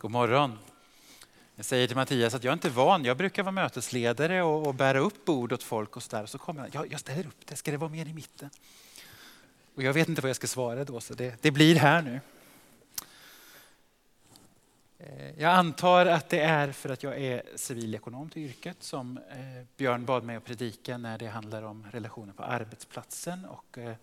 God morgon. Jag säger till Mattias att jag inte är van. Jag brukar vara mötesledare och, och bära upp bord åt folk och så där. Så kommer jag, jag, jag ställer upp det, ska det vara mer i mitten? Och jag vet inte vad jag ska svara då, så det, det blir här nu. Eh, jag antar att det är för att jag är civilekonom till yrket som eh, Björn bad mig att predika när det handlar om relationer på arbetsplatsen. Och eh,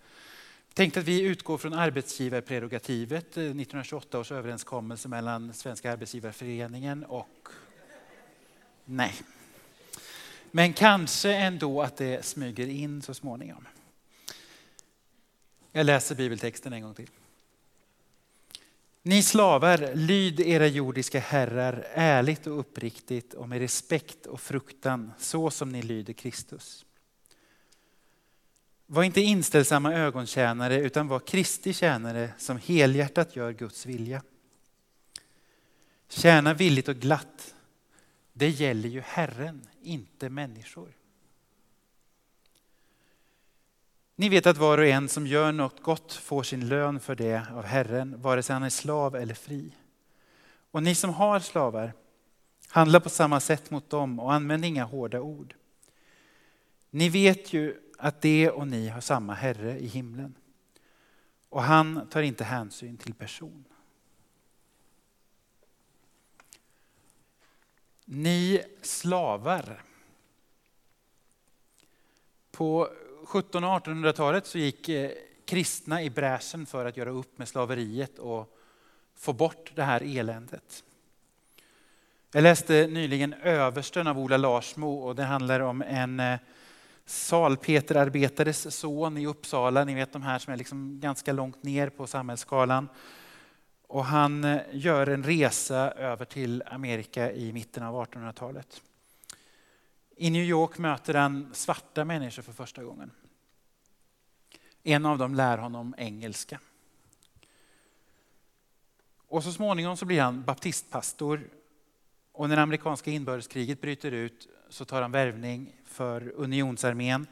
tänkte att vi utgår från arbetsgivarprerogativet, eh, 1928 års överenskommelse mellan Svenska arbetsgivarföreningen och... Nej. Men kanske ändå att det smyger in så småningom. Jag läser bibeltexten en gång till. Ni slavar, lyd era jordiska herrar ärligt och uppriktigt och med respekt och fruktan så som ni lyder Kristus. Var inte inställsamma ögontjänare utan var Kristi tjänare som helhjärtat gör Guds vilja. Tjäna villigt och glatt. Det gäller ju Herren, inte människor. Ni vet att var och en som gör något gott får sin lön för det av Herren, vare sig han är slav eller fri. Och ni som har slavar, handla på samma sätt mot dem och använd inga hårda ord. Ni vet ju att det och ni har samma Herre i himlen. Och han tar inte hänsyn till person. Ni slavar. På 1700 och 1800-talet så gick eh, kristna i bräschen för att göra upp med slaveriet och få bort det här eländet. Jag läste nyligen Översten av Ola Larsmo och det handlar om en eh, salpeterarbetares son i Uppsala. Ni vet de här som är liksom ganska långt ner på samhällsskalan. Och han eh, gör en resa över till Amerika i mitten av 1800-talet. I New York möter han svarta människor för första gången. En av dem lär honom engelska. Och så småningom så blir han baptistpastor. Och när amerikanska inbördeskriget bryter ut så tar han värvning för unionsarmén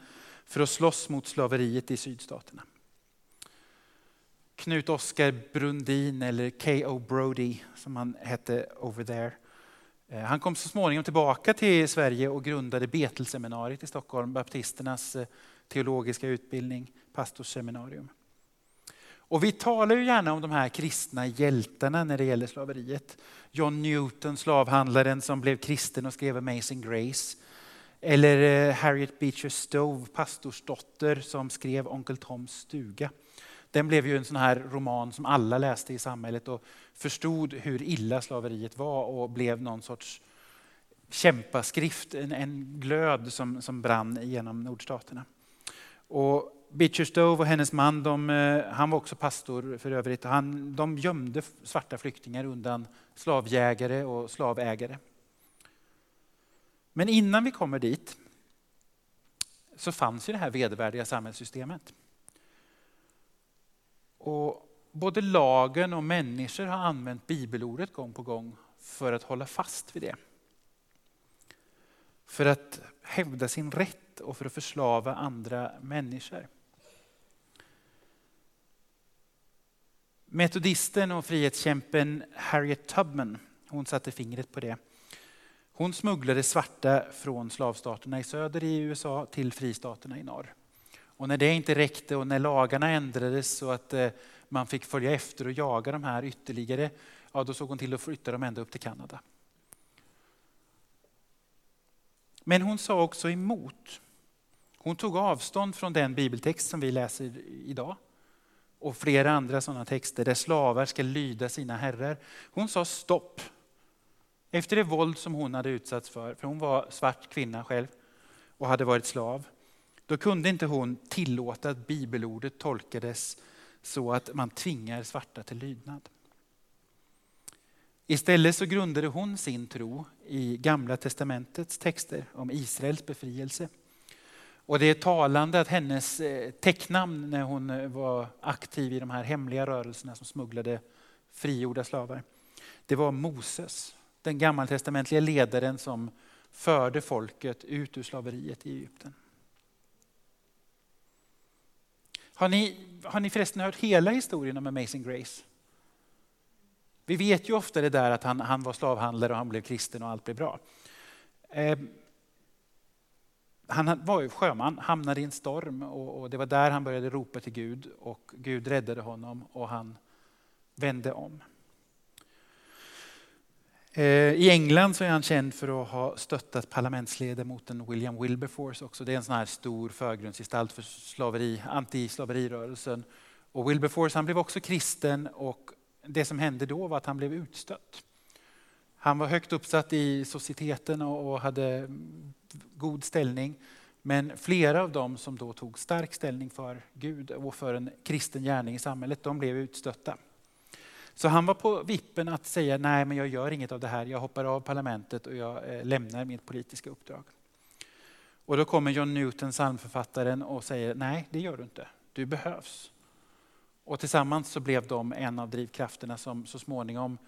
för att slåss mot slaveriet i sydstaterna. Knut Oskar Brundin, eller K.O. Brody som han hette over there. Eh, han kom så småningom tillbaka till Sverige och grundade Betelseminariet i Stockholm, baptisternas eh, teologiska utbildning, pastorsseminarium. Och vi talar ju gärna om de här kristna hjältarna när det gäller slaveriet. John Newton, slavhandlaren som blev kristen och skrev Amazing Grace. Eller eh, Harriet Beecher Stowe, pastorsdotter som skrev Onkel Toms stuga. Den blev ju en sån här roman som alla läste i samhället och förstod hur illa slaveriet var och blev någon sorts kämpaskrift, en, en glöd som, som brann genom nordstaterna. Och Beecher Stowe och hennes man, de, eh, han var också pastor för övrigt, han, de gömde svarta flyktingar undan slavjägare och slavägare. Men innan vi kommer dit så fanns ju det här vedervärdiga samhällssystemet. Och både lagen och människor har använt bibelordet gång på gång för att hålla fast vid det. För att hävda sin rätt och för att förslava andra människor. Metodisten och frihetskämpen Harriet Tubman, hon satte fingret på det. Hon smugglade svarta från slavstaterna i söder i USA till fristaterna i norr. Och när det inte räckte och när lagarna ändrades så att eh, man fick följa efter och jaga de här ytterligare, ja då såg hon till att flytta dem ända upp till Kanada. Men hon sa också emot. Hon tog avstånd från den bibeltext som vi läser idag och flera andra sådana texter där slavar ska lyda sina herrar. Hon sa stopp. Efter det våld som hon hade utsatts för, för hon var svart kvinna själv och hade varit slav, då kunde inte hon tillåta att bibelordet tolkades så att man tvingar svarta till lydnad. Istället så grundade hon sin tro i Gamla testamentets texter om Israels befrielse. Och det är talande att hennes täcknamn tecknamn när hon eh, var aktiv i de här hemliga rörelserna som smugglade frigjorda slavar, det var Moses, den gammaltestamentliga ledaren som förde folket ut ur slaveriet i Egypten. Har ni, har ni förresten hört hela historien om Amazing Grace? Vi vet ju ofta det där att han, han var slavhandlare och han blev kristen och allt blev bra. Ehm, han var ju sjöman, hamnade i en storm och, och, det var där han började ropa till Gud och Gud räddade honom och han vände om. Eh, I England så är han känd för att ha stöttat parlamentsledamoten William Wilberforce också. Det är en sån här stor förgrundsgestalt för slaveri, antislaverirörelsen. Och Wilberforce han blev också kristen och det som hände då var att han blev utstött. Han var högt uppsatt i societeten och hade god ställning. Men flera av dem som då tog stark ställning för Gud och för en kristen gärning i samhället, de blev utstötta. Så han var på vippen att säga nej, men jag gör inget av det här. Jag hoppar av parlamentet och jag eh, lämnar mitt politiska uppdrag. Och då kommer John Newton, psalmförfattaren, och säger nej, det gör du inte. Du behövs. Och tillsammans så blev de en av drivkrafterna som så småningom,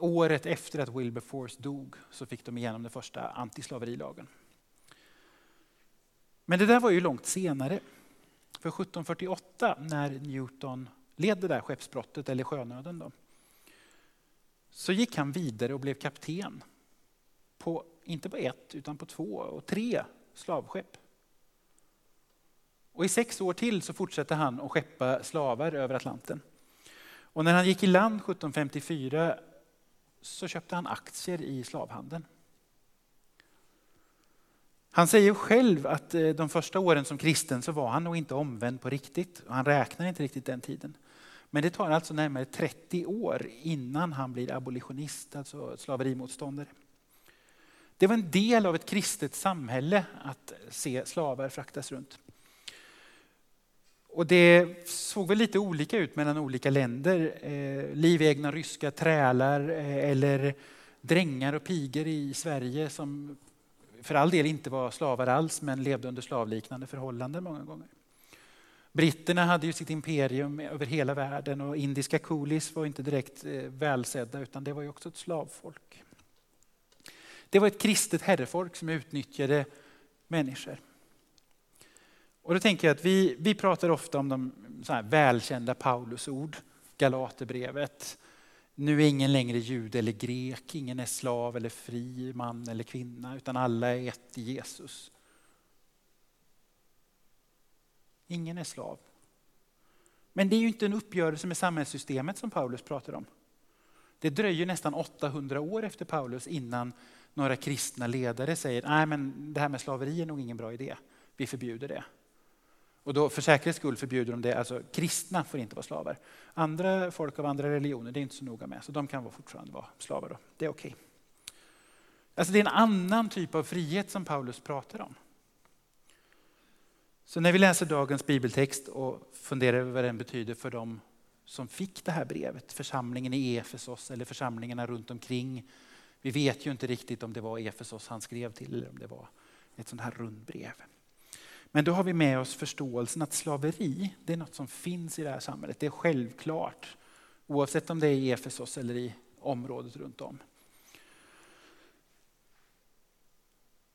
året efter att Wilberforce dog, så fick de igenom den första antislaverilagen. Men det där var ju långt senare. För 1748 när Newton led det där skeppsbrottet eller sjönöden då, så gick han vidare och blev kapten på, inte på ett, utan på två och tre slavskepp. Och i sex år till så fortsatte han att skeppa slavar över Atlanten. Och när han gick i land 1754 så köpte han aktier i slavhandeln. Han säger själv att eh, de första åren som kristen så var han nog inte omvänd på riktigt. Han räknar inte riktigt den tiden. Men det tar alltså närmare 30 år innan han blir abolitionist, alltså slaverimotståndare. Det var en del av ett kristet samhälle att se slavar fraktas runt. Och det såg väl lite olika ut mellan olika länder. Eh, livegna ryska trälar eh, eller drängar och piger i Sverige som för all del inte var slavar alls men levde under slavliknande förhållanden många gånger. Britterna hade ju sitt imperium över hela världen och indiska coolies var inte direkt eh, välsedda utan det var ju också ett slavfolk. Det var ett kristet herrefolk som utnyttjade människor. Och då tänker jag att vi, vi pratar ofta om de så här välkända Paulusord, Galaterbrevet. Nu är ingen längre jude eller grek, ingen är slav eller fri, man eller kvinna, utan alla är ett i Jesus. Ingen är slav. Men det är ju inte en uppgörelse med samhällssystemet som Paulus pratar om. Det dröjer nästan 800 år efter Paulus innan några kristna ledare säger nej men det här med slaveri är nog ingen bra idé, vi förbjuder det. Och då för säkerhets skull förbjuder de det, alltså kristna får inte vara slavar. Andra folk av andra religioner, det är inte så noga med, så de kan fortfarande vara slavar då. Det är okej. Okay. Alltså det är en annan typ av frihet som Paulus pratar om. Så när vi läser dagens bibeltext och funderar över vad den betyder för dem som fick det här brevet, församlingen i Efesos eller församlingarna runt omkring. Vi vet ju inte riktigt om det var Efesos han skrev till eller om det var ett sånt här rundbrev. Men då har vi med oss förståelsen att slaveri, det är något som finns i det här samhället. Det är självklart. Oavsett om det är i Efesos eller i området runt om.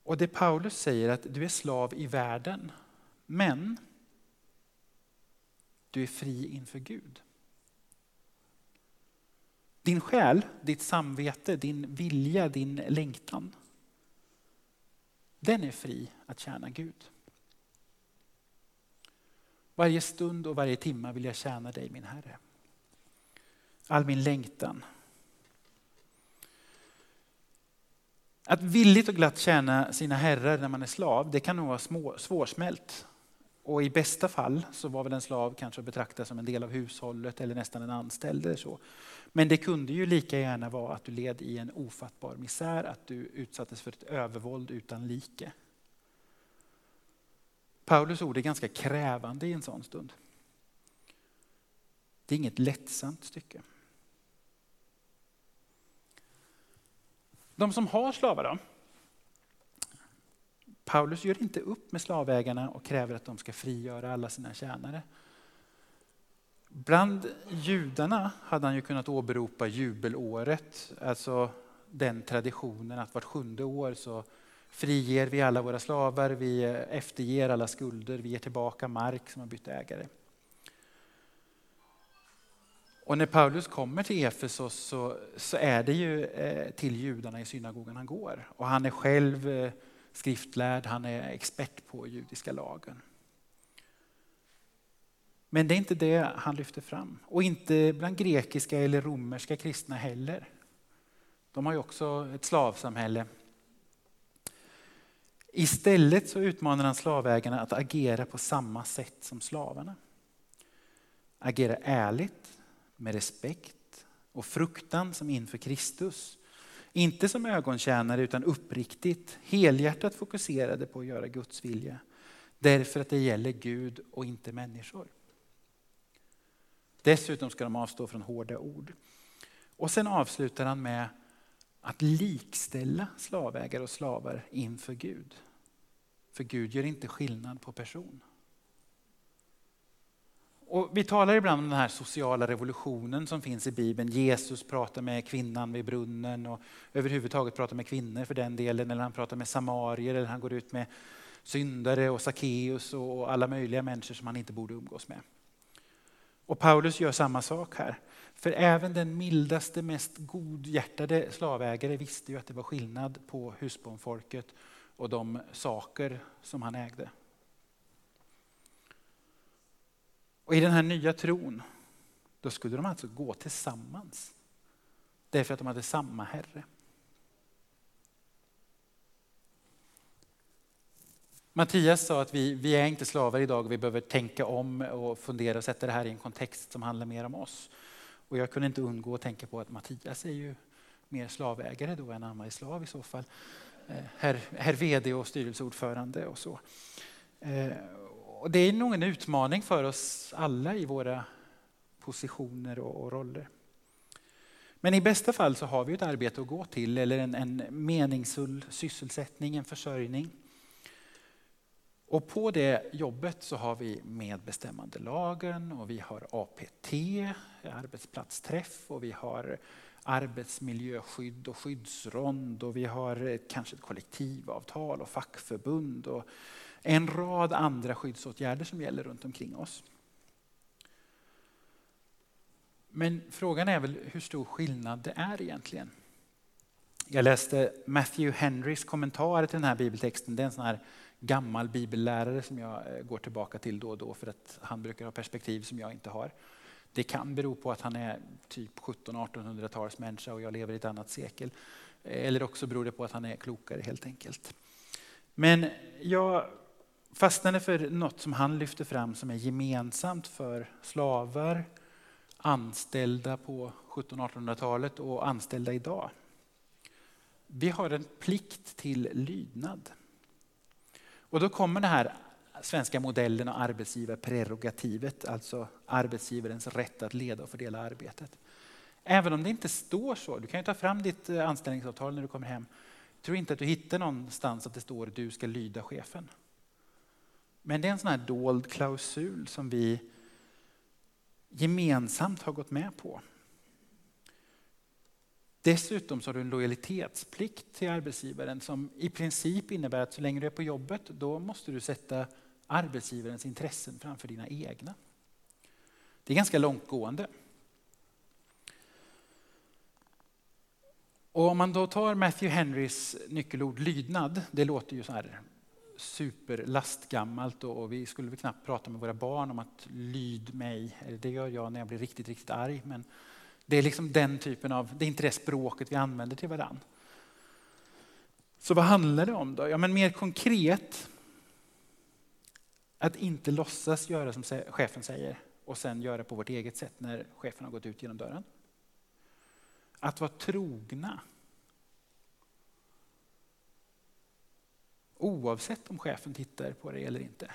Och det Paulus säger att du är slav i världen, men du är fri inför Gud. Din själ, ditt samvete, din vilja, din längtan. Den är fri att tjäna Gud. Varje stund och varje timme vill jag tjäna dig min Herre. All min längtan. Att villigt och glatt tjäna sina herrar när man är slav, det kan nog vara små, svårsmält. Och i bästa fall så var väl en slav kanske att betrakta som en del av hushållet eller nästan en anställd. Eller så. Men det kunde ju lika gärna vara att du led i en ofattbar misär, att du utsattes för ett övervåld utan like. Paulus ord är ganska krävande i en sån stund. Det är inget lättsamt stycke. De som har slavar då? Paulus gör inte upp med slavägarna och kräver att de ska frigöra alla sina tjänare. Bland judarna hade han ju kunnat åberopa jubelåret, alltså den traditionen att vart sjunde år så friger vi alla våra slavar, vi efterger alla skulder, vi ger tillbaka mark som har bytt ägare. Och när Paulus kommer till Efesos så, så är det ju eh, till judarna i synagogan han går. Och han är själv eh, skriftlärd, han är expert på judiska lagen. Men det är inte det han lyfter fram. Och inte bland grekiska eller romerska kristna heller. De har ju också ett slavsamhälle. Istället så utmanar han slavägarna att agera på samma sätt som slavarna. Agera ärligt, med respekt och fruktan som inför Kristus. Inte som ögontjänare utan uppriktigt, helhjärtat fokuserade på att göra Guds vilja. Därför att det gäller Gud och inte människor. Dessutom ska de avstå från hårda ord. Och sen avslutar han med att likställa slavägare och slavar inför Gud. För Gud gör inte skillnad på person. Och vi talar ibland om den här sociala revolutionen som finns i Bibeln. Jesus pratar med kvinnan vid brunnen och överhuvudtaget pratar med kvinnor för den delen. Eller han pratar med samarier eller han går ut med syndare och Sackeus och alla möjliga människor som han inte borde umgås med. Och Paulus gör samma sak här. För även den mildaste, mest godhjärtade slavägare visste ju att det var skillnad på husbondfolket och de saker som han ägde. Och i den här nya tron, då skulle de alltså gå tillsammans. Därför att de hade samma Herre. Mattias sa att vi, vi är inte slavar idag och vi behöver tänka om och fundera och sätta det här i en kontext som handlar mer om oss. Och jag kunde inte undgå att tänka på att Mattias är ju mer slavägare då än Anna var slav i så fall. Eh, herr, herr VD och styrelseordförande och så. Eh, och det är nog en utmaning för oss alla i våra positioner och roller. Men i bästa fall så har vi ett arbete att gå till eller en, en meningsfull sysselsättning, en försörjning. Och på det jobbet så har vi medbestämmandelagen och vi har APT, arbetsplatsträff och vi har arbetsmiljöskydd och skyddsrond och vi har kanske ett kollektivavtal och fackförbund och en rad andra skyddsåtgärder som gäller runt omkring oss. Men frågan är väl hur stor skillnad det är egentligen. Jag läste Matthew Henrys kommentar till den här bibeltexten. Det är en sån här gammal bibellärare som jag eh, går tillbaka till då och då för att han brukar ha perspektiv som jag inte har. Det kan bero på att han är typ 1700-1800-tals människa och jag lever i ett annat sekel. Eh, eller också beror det på att han är klokare helt enkelt. Men jag fastnade för något som han lyfter fram som är gemensamt för slavar, anställda på 1700-1800-talet och anställda idag. Vi har en plikt till lydnad. Och då kommer den här svenska modellen och arbetsgivarprerogativet, alltså arbetsgivarens rätt att leda och fördela arbetet. Även om det inte står så, du kan ju ta fram ditt eh, anställningsavtal när du kommer hem. Jag tror inte att du hittar någonstans att det står att du ska lyda chefen. Men det är en sån här dold klausul som vi gemensamt har gått med på. Dessutom så har du en lojalitetsplikt till arbetsgivaren som i princip innebär att så länge du är på jobbet då måste du sätta arbetsgivarens intressen framför dina egna. Det är ganska långtgående. Och om man då tar Matthew Henrys nyckelord lydnad, det låter ju så här superlastgammalt och vi skulle väl knappt prata med våra barn om att lyd mig. Det gör jag när jag blir riktigt, riktigt arg. Men det är liksom den typen av, det är inte det språket vi använder till varandra. Så vad handlar det om då? Ja, men mer konkret. Att inte låtsas göra som chefen säger och sen göra på vårt eget sätt när chefen har gått ut genom dörren. Att vara trogna. Oavsett om chefen tittar på dig eller inte.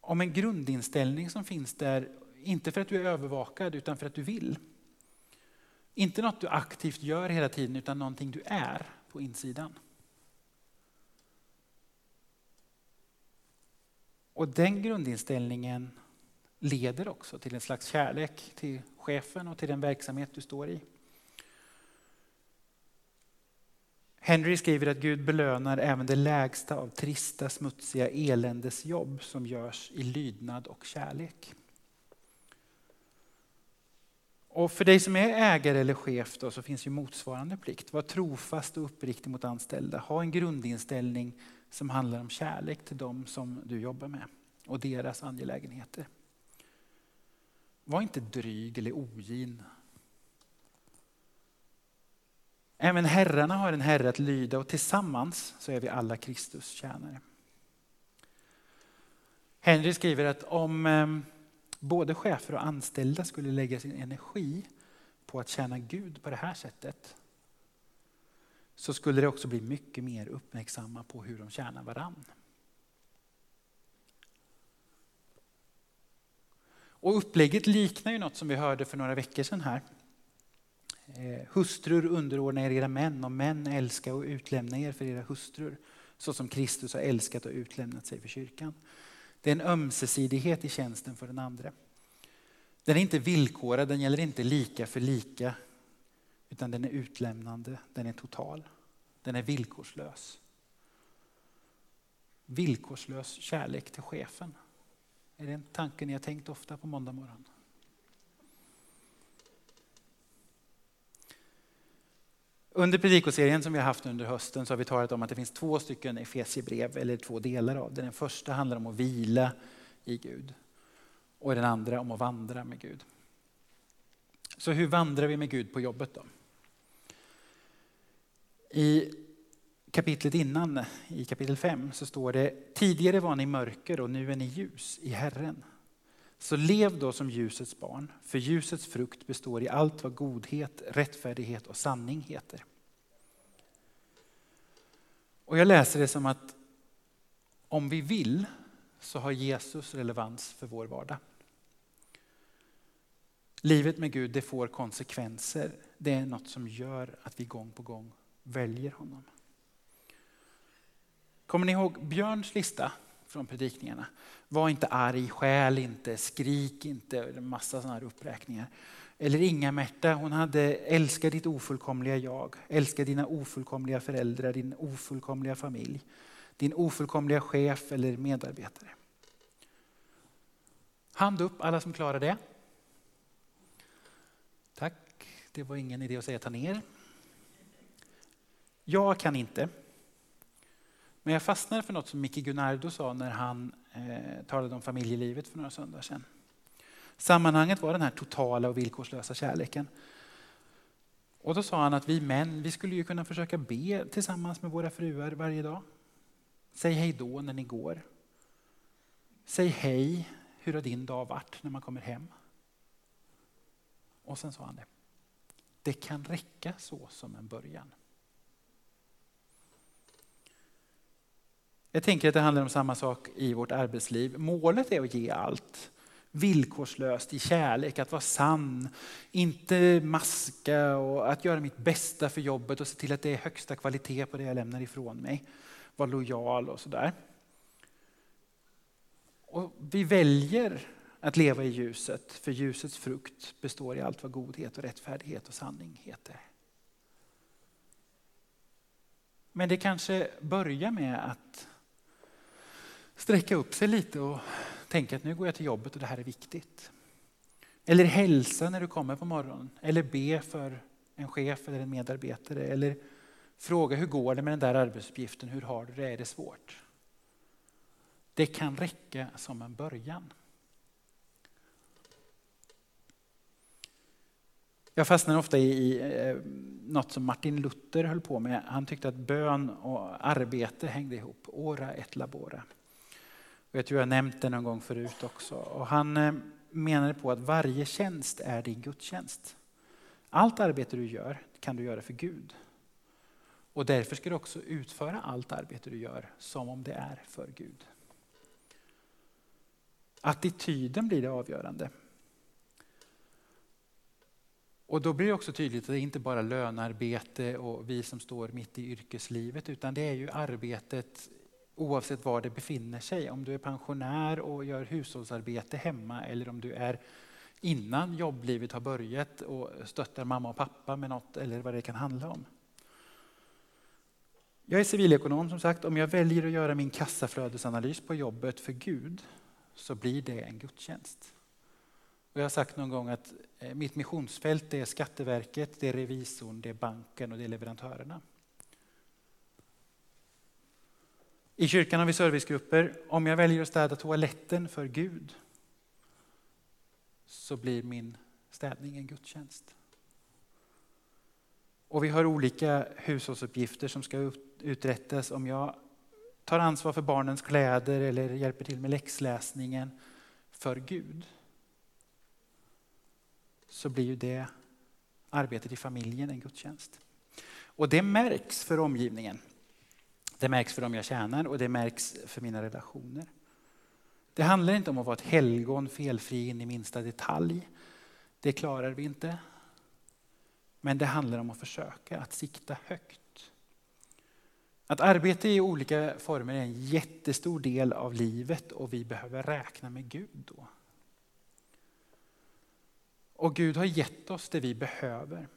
Om en grundinställning som finns där inte för att du är övervakad utan för att du vill. Inte något du aktivt gör hela tiden utan någonting du är på insidan. Och den grundinställningen leder också till en slags kärlek till chefen och till den verksamhet du står i. Henry skriver att Gud belönar även det lägsta av trista, smutsiga eländesjobb som görs i lydnad och kärlek. Och för dig som är ägare eller chef då, så finns ju motsvarande plikt. Var trofast och uppriktig mot anställda. Ha en grundinställning som handlar om kärlek till dem som du jobbar med och deras angelägenheter. Var inte dryg eller ogin. Även herrarna har en herre att lyda och tillsammans så är vi alla Kristus tjänare. Henry skriver att om ehm, både chefer och anställda skulle lägga sin energi på att tjäna Gud på det här sättet så skulle det också bli mycket mer uppmärksamma på hur de tjänar varann. Och upplägget liknar ju något som vi hörde för några veckor sedan här. Eh, hustrur underordna er era män och män älska och utlämna er för era hustrur så som Kristus har älskat och utlämnat sig för kyrkan. Det är en ömsesidighet i tjänsten för den andra. Den är inte villkorad, den gäller inte lika för lika. Utan den är utlämnande, den är total. Den är villkorslös. Villkorslös kärlek till chefen. Är det en tanke ni har tänkt ofta på måndag morgon? Under predikoserien som vi har haft under hösten så har vi talat om att det finns två stycken Efesiebrev, eller två delar av det. Den första handlar om att vila i Gud och den andra om att vandra med Gud. Så hur vandrar vi med Gud på jobbet då? I kapitlet innan, i kapitel 5, så står det tidigare var ni mörker och nu är ni ljus i Herren. Så lev då som ljusets barn, för ljusets frukt består i allt vad godhet, rättfärdighet och sanning heter. Och jag läser det som att om vi vill så har Jesus relevans för vår vardag. Livet med Gud det får konsekvenser. Det är något som gör att vi gång på gång väljer honom. Kommer ni ihåg Björns lista från predikningarna? Var inte arg, skäl inte, skrik inte, en massa sådana här uppräkningar. Eller Inga-Märta, hon hade älska ditt ofullkomliga jag, älska dina ofullkomliga föräldrar, din ofullkomliga familj, din ofullkomliga chef eller medarbetare. Hand upp alla som klarar det. Tack, det var ingen idé att säga ta ner. Jag kan inte. Men jag fastnade för något som Micke Gunnardo sa när han eh, talade om familjelivet för några söndagar sedan. Sammanhanget var den här totala och villkorslösa kärleken. Och då sa han att vi män, vi skulle ju kunna försöka be tillsammans med våra fruar varje dag. Säg hej då när ni går. Säg hej, hur har din dag varit när man kommer hem? Och sen sa han det. Det kan räcka så som en början. Jag tänker att det handlar om samma sak i vårt arbetsliv. Målet är att ge allt villkorslöst i kärlek, att vara sann, inte maska och att göra mitt bästa för jobbet och se till att det är högsta kvalitet på det jag lämnar ifrån mig. Vara lojal och sådär. Och vi väljer att leva i ljuset, för ljusets frukt består i allt vad godhet och rättfärdighet och sanning heter. Men det kanske börjar med att sträcka upp sig lite och tänka att nu går jag till jobbet och det här är viktigt. Eller hälsa när du kommer på morgonen. Eller be för en chef eller en medarbetare. Eller fråga hur går det med den där arbetsuppgiften, hur har du det, är det svårt? Det kan räcka som en början. Jag fastnar ofta i eh, något som Martin Luther höll på med. Han tyckte att bön och arbete hängde ihop. Ora et labora. Jag tror jag har nämnt det någon gång förut också. Och han eh, menade på att varje tjänst är din gudstjänst. Allt arbete du gör kan du göra för Gud. Och därför ska du också utföra allt arbete du gör som om det är för Gud. Attityden blir det avgörande. Och då blir det också tydligt att det inte bara lönarbete och vi som står mitt i yrkeslivet utan det är ju arbetet oavsett var det befinner sig. Om du är pensionär och gör hushållsarbete hemma eller om du är innan jobblivet har börjat och stöttar mamma och pappa med något eller vad det kan handla om. Jag är civilekonom som sagt. Om jag väljer att göra min kassaflödesanalys på jobbet för Gud så blir det en gudstjänst. Och jag har sagt någon gång att eh, mitt missionsfält är Skatteverket, det är revisorn, det är banken och det är leverantörerna. I kyrkan har vi servicegrupper. Om jag väljer att städa toaletten för Gud så blir min städning en gudstjänst. Och vi har olika hushållsuppgifter som ska uträttas. Om jag tar ansvar för barnens kläder eller hjälper till med läxläsningen för Gud så blir ju det arbetet i familjen en gudstjänst. Och det märks för omgivningen. Det märks för dem jag tjänar och det märks för mina relationer. Det handlar inte om att vara ett helgon, felfri in i minsta detalj. Det klarar vi inte. Men det handlar om att försöka att sikta högt. Att arbeta i olika former är en jättestor del av livet och vi behöver räkna med Gud då. Och Gud har gett oss det vi behöver.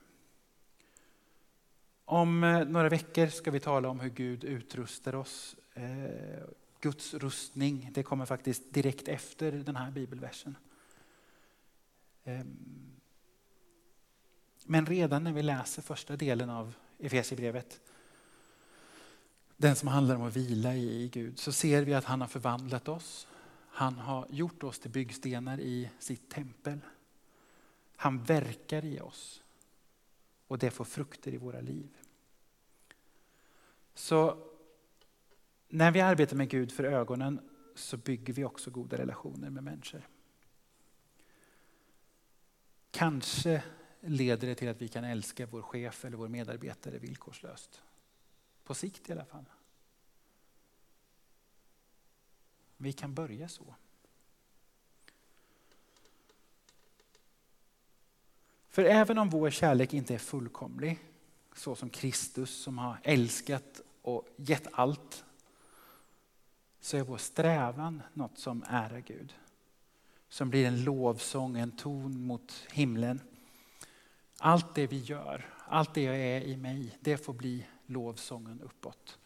Om eh, några veckor ska vi tala om hur Gud utrustar oss. Eh, Guds rustning, det kommer faktiskt direkt efter den här bibelversen. Ehm, men redan när vi läser första delen av Efesierbrevet, den som handlar om att vila i Gud, så ser vi att han har förvandlat oss. Han har gjort oss till byggstenar i sitt tempel. Han verkar i oss och det får frukter i våra liv. Så när vi arbetar med Gud för ögonen så bygger vi också goda relationer med människor. Kanske leder det till att vi kan älska vår chef eller vår medarbetare villkorslöst. På sikt i alla fall. Vi kan börja så. För även om vår kärlek inte är fullkomlig, så som Kristus som har älskat och gett allt, så är vår strävan något som ärar Gud. Som blir en lovsång, en ton mot himlen. Allt det vi gör, allt det jag är i mig, det får bli lovsången uppåt.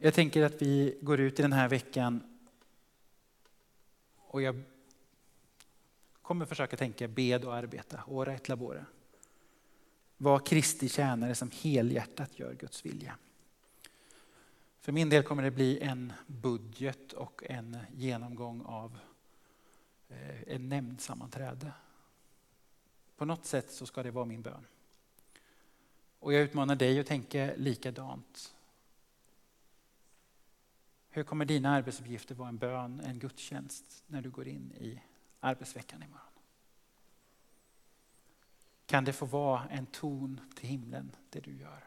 Jag tänker att vi går ut i den här veckan och jag kommer försöka tänka bed och arbeta, ora ett labore. Var Kristi tjänare som helhjärtat gör Guds vilja. För min del kommer det bli en budget och en genomgång av eh, en nämndsammanträde. På något sätt så ska det vara min bön. Och jag utmanar dig att tänka likadant. Hur kommer dina arbetsuppgifter vara en bön, en gudstjänst när du går in i arbetsveckan imorgon. Kan det få vara en ton till himlen, det du gör?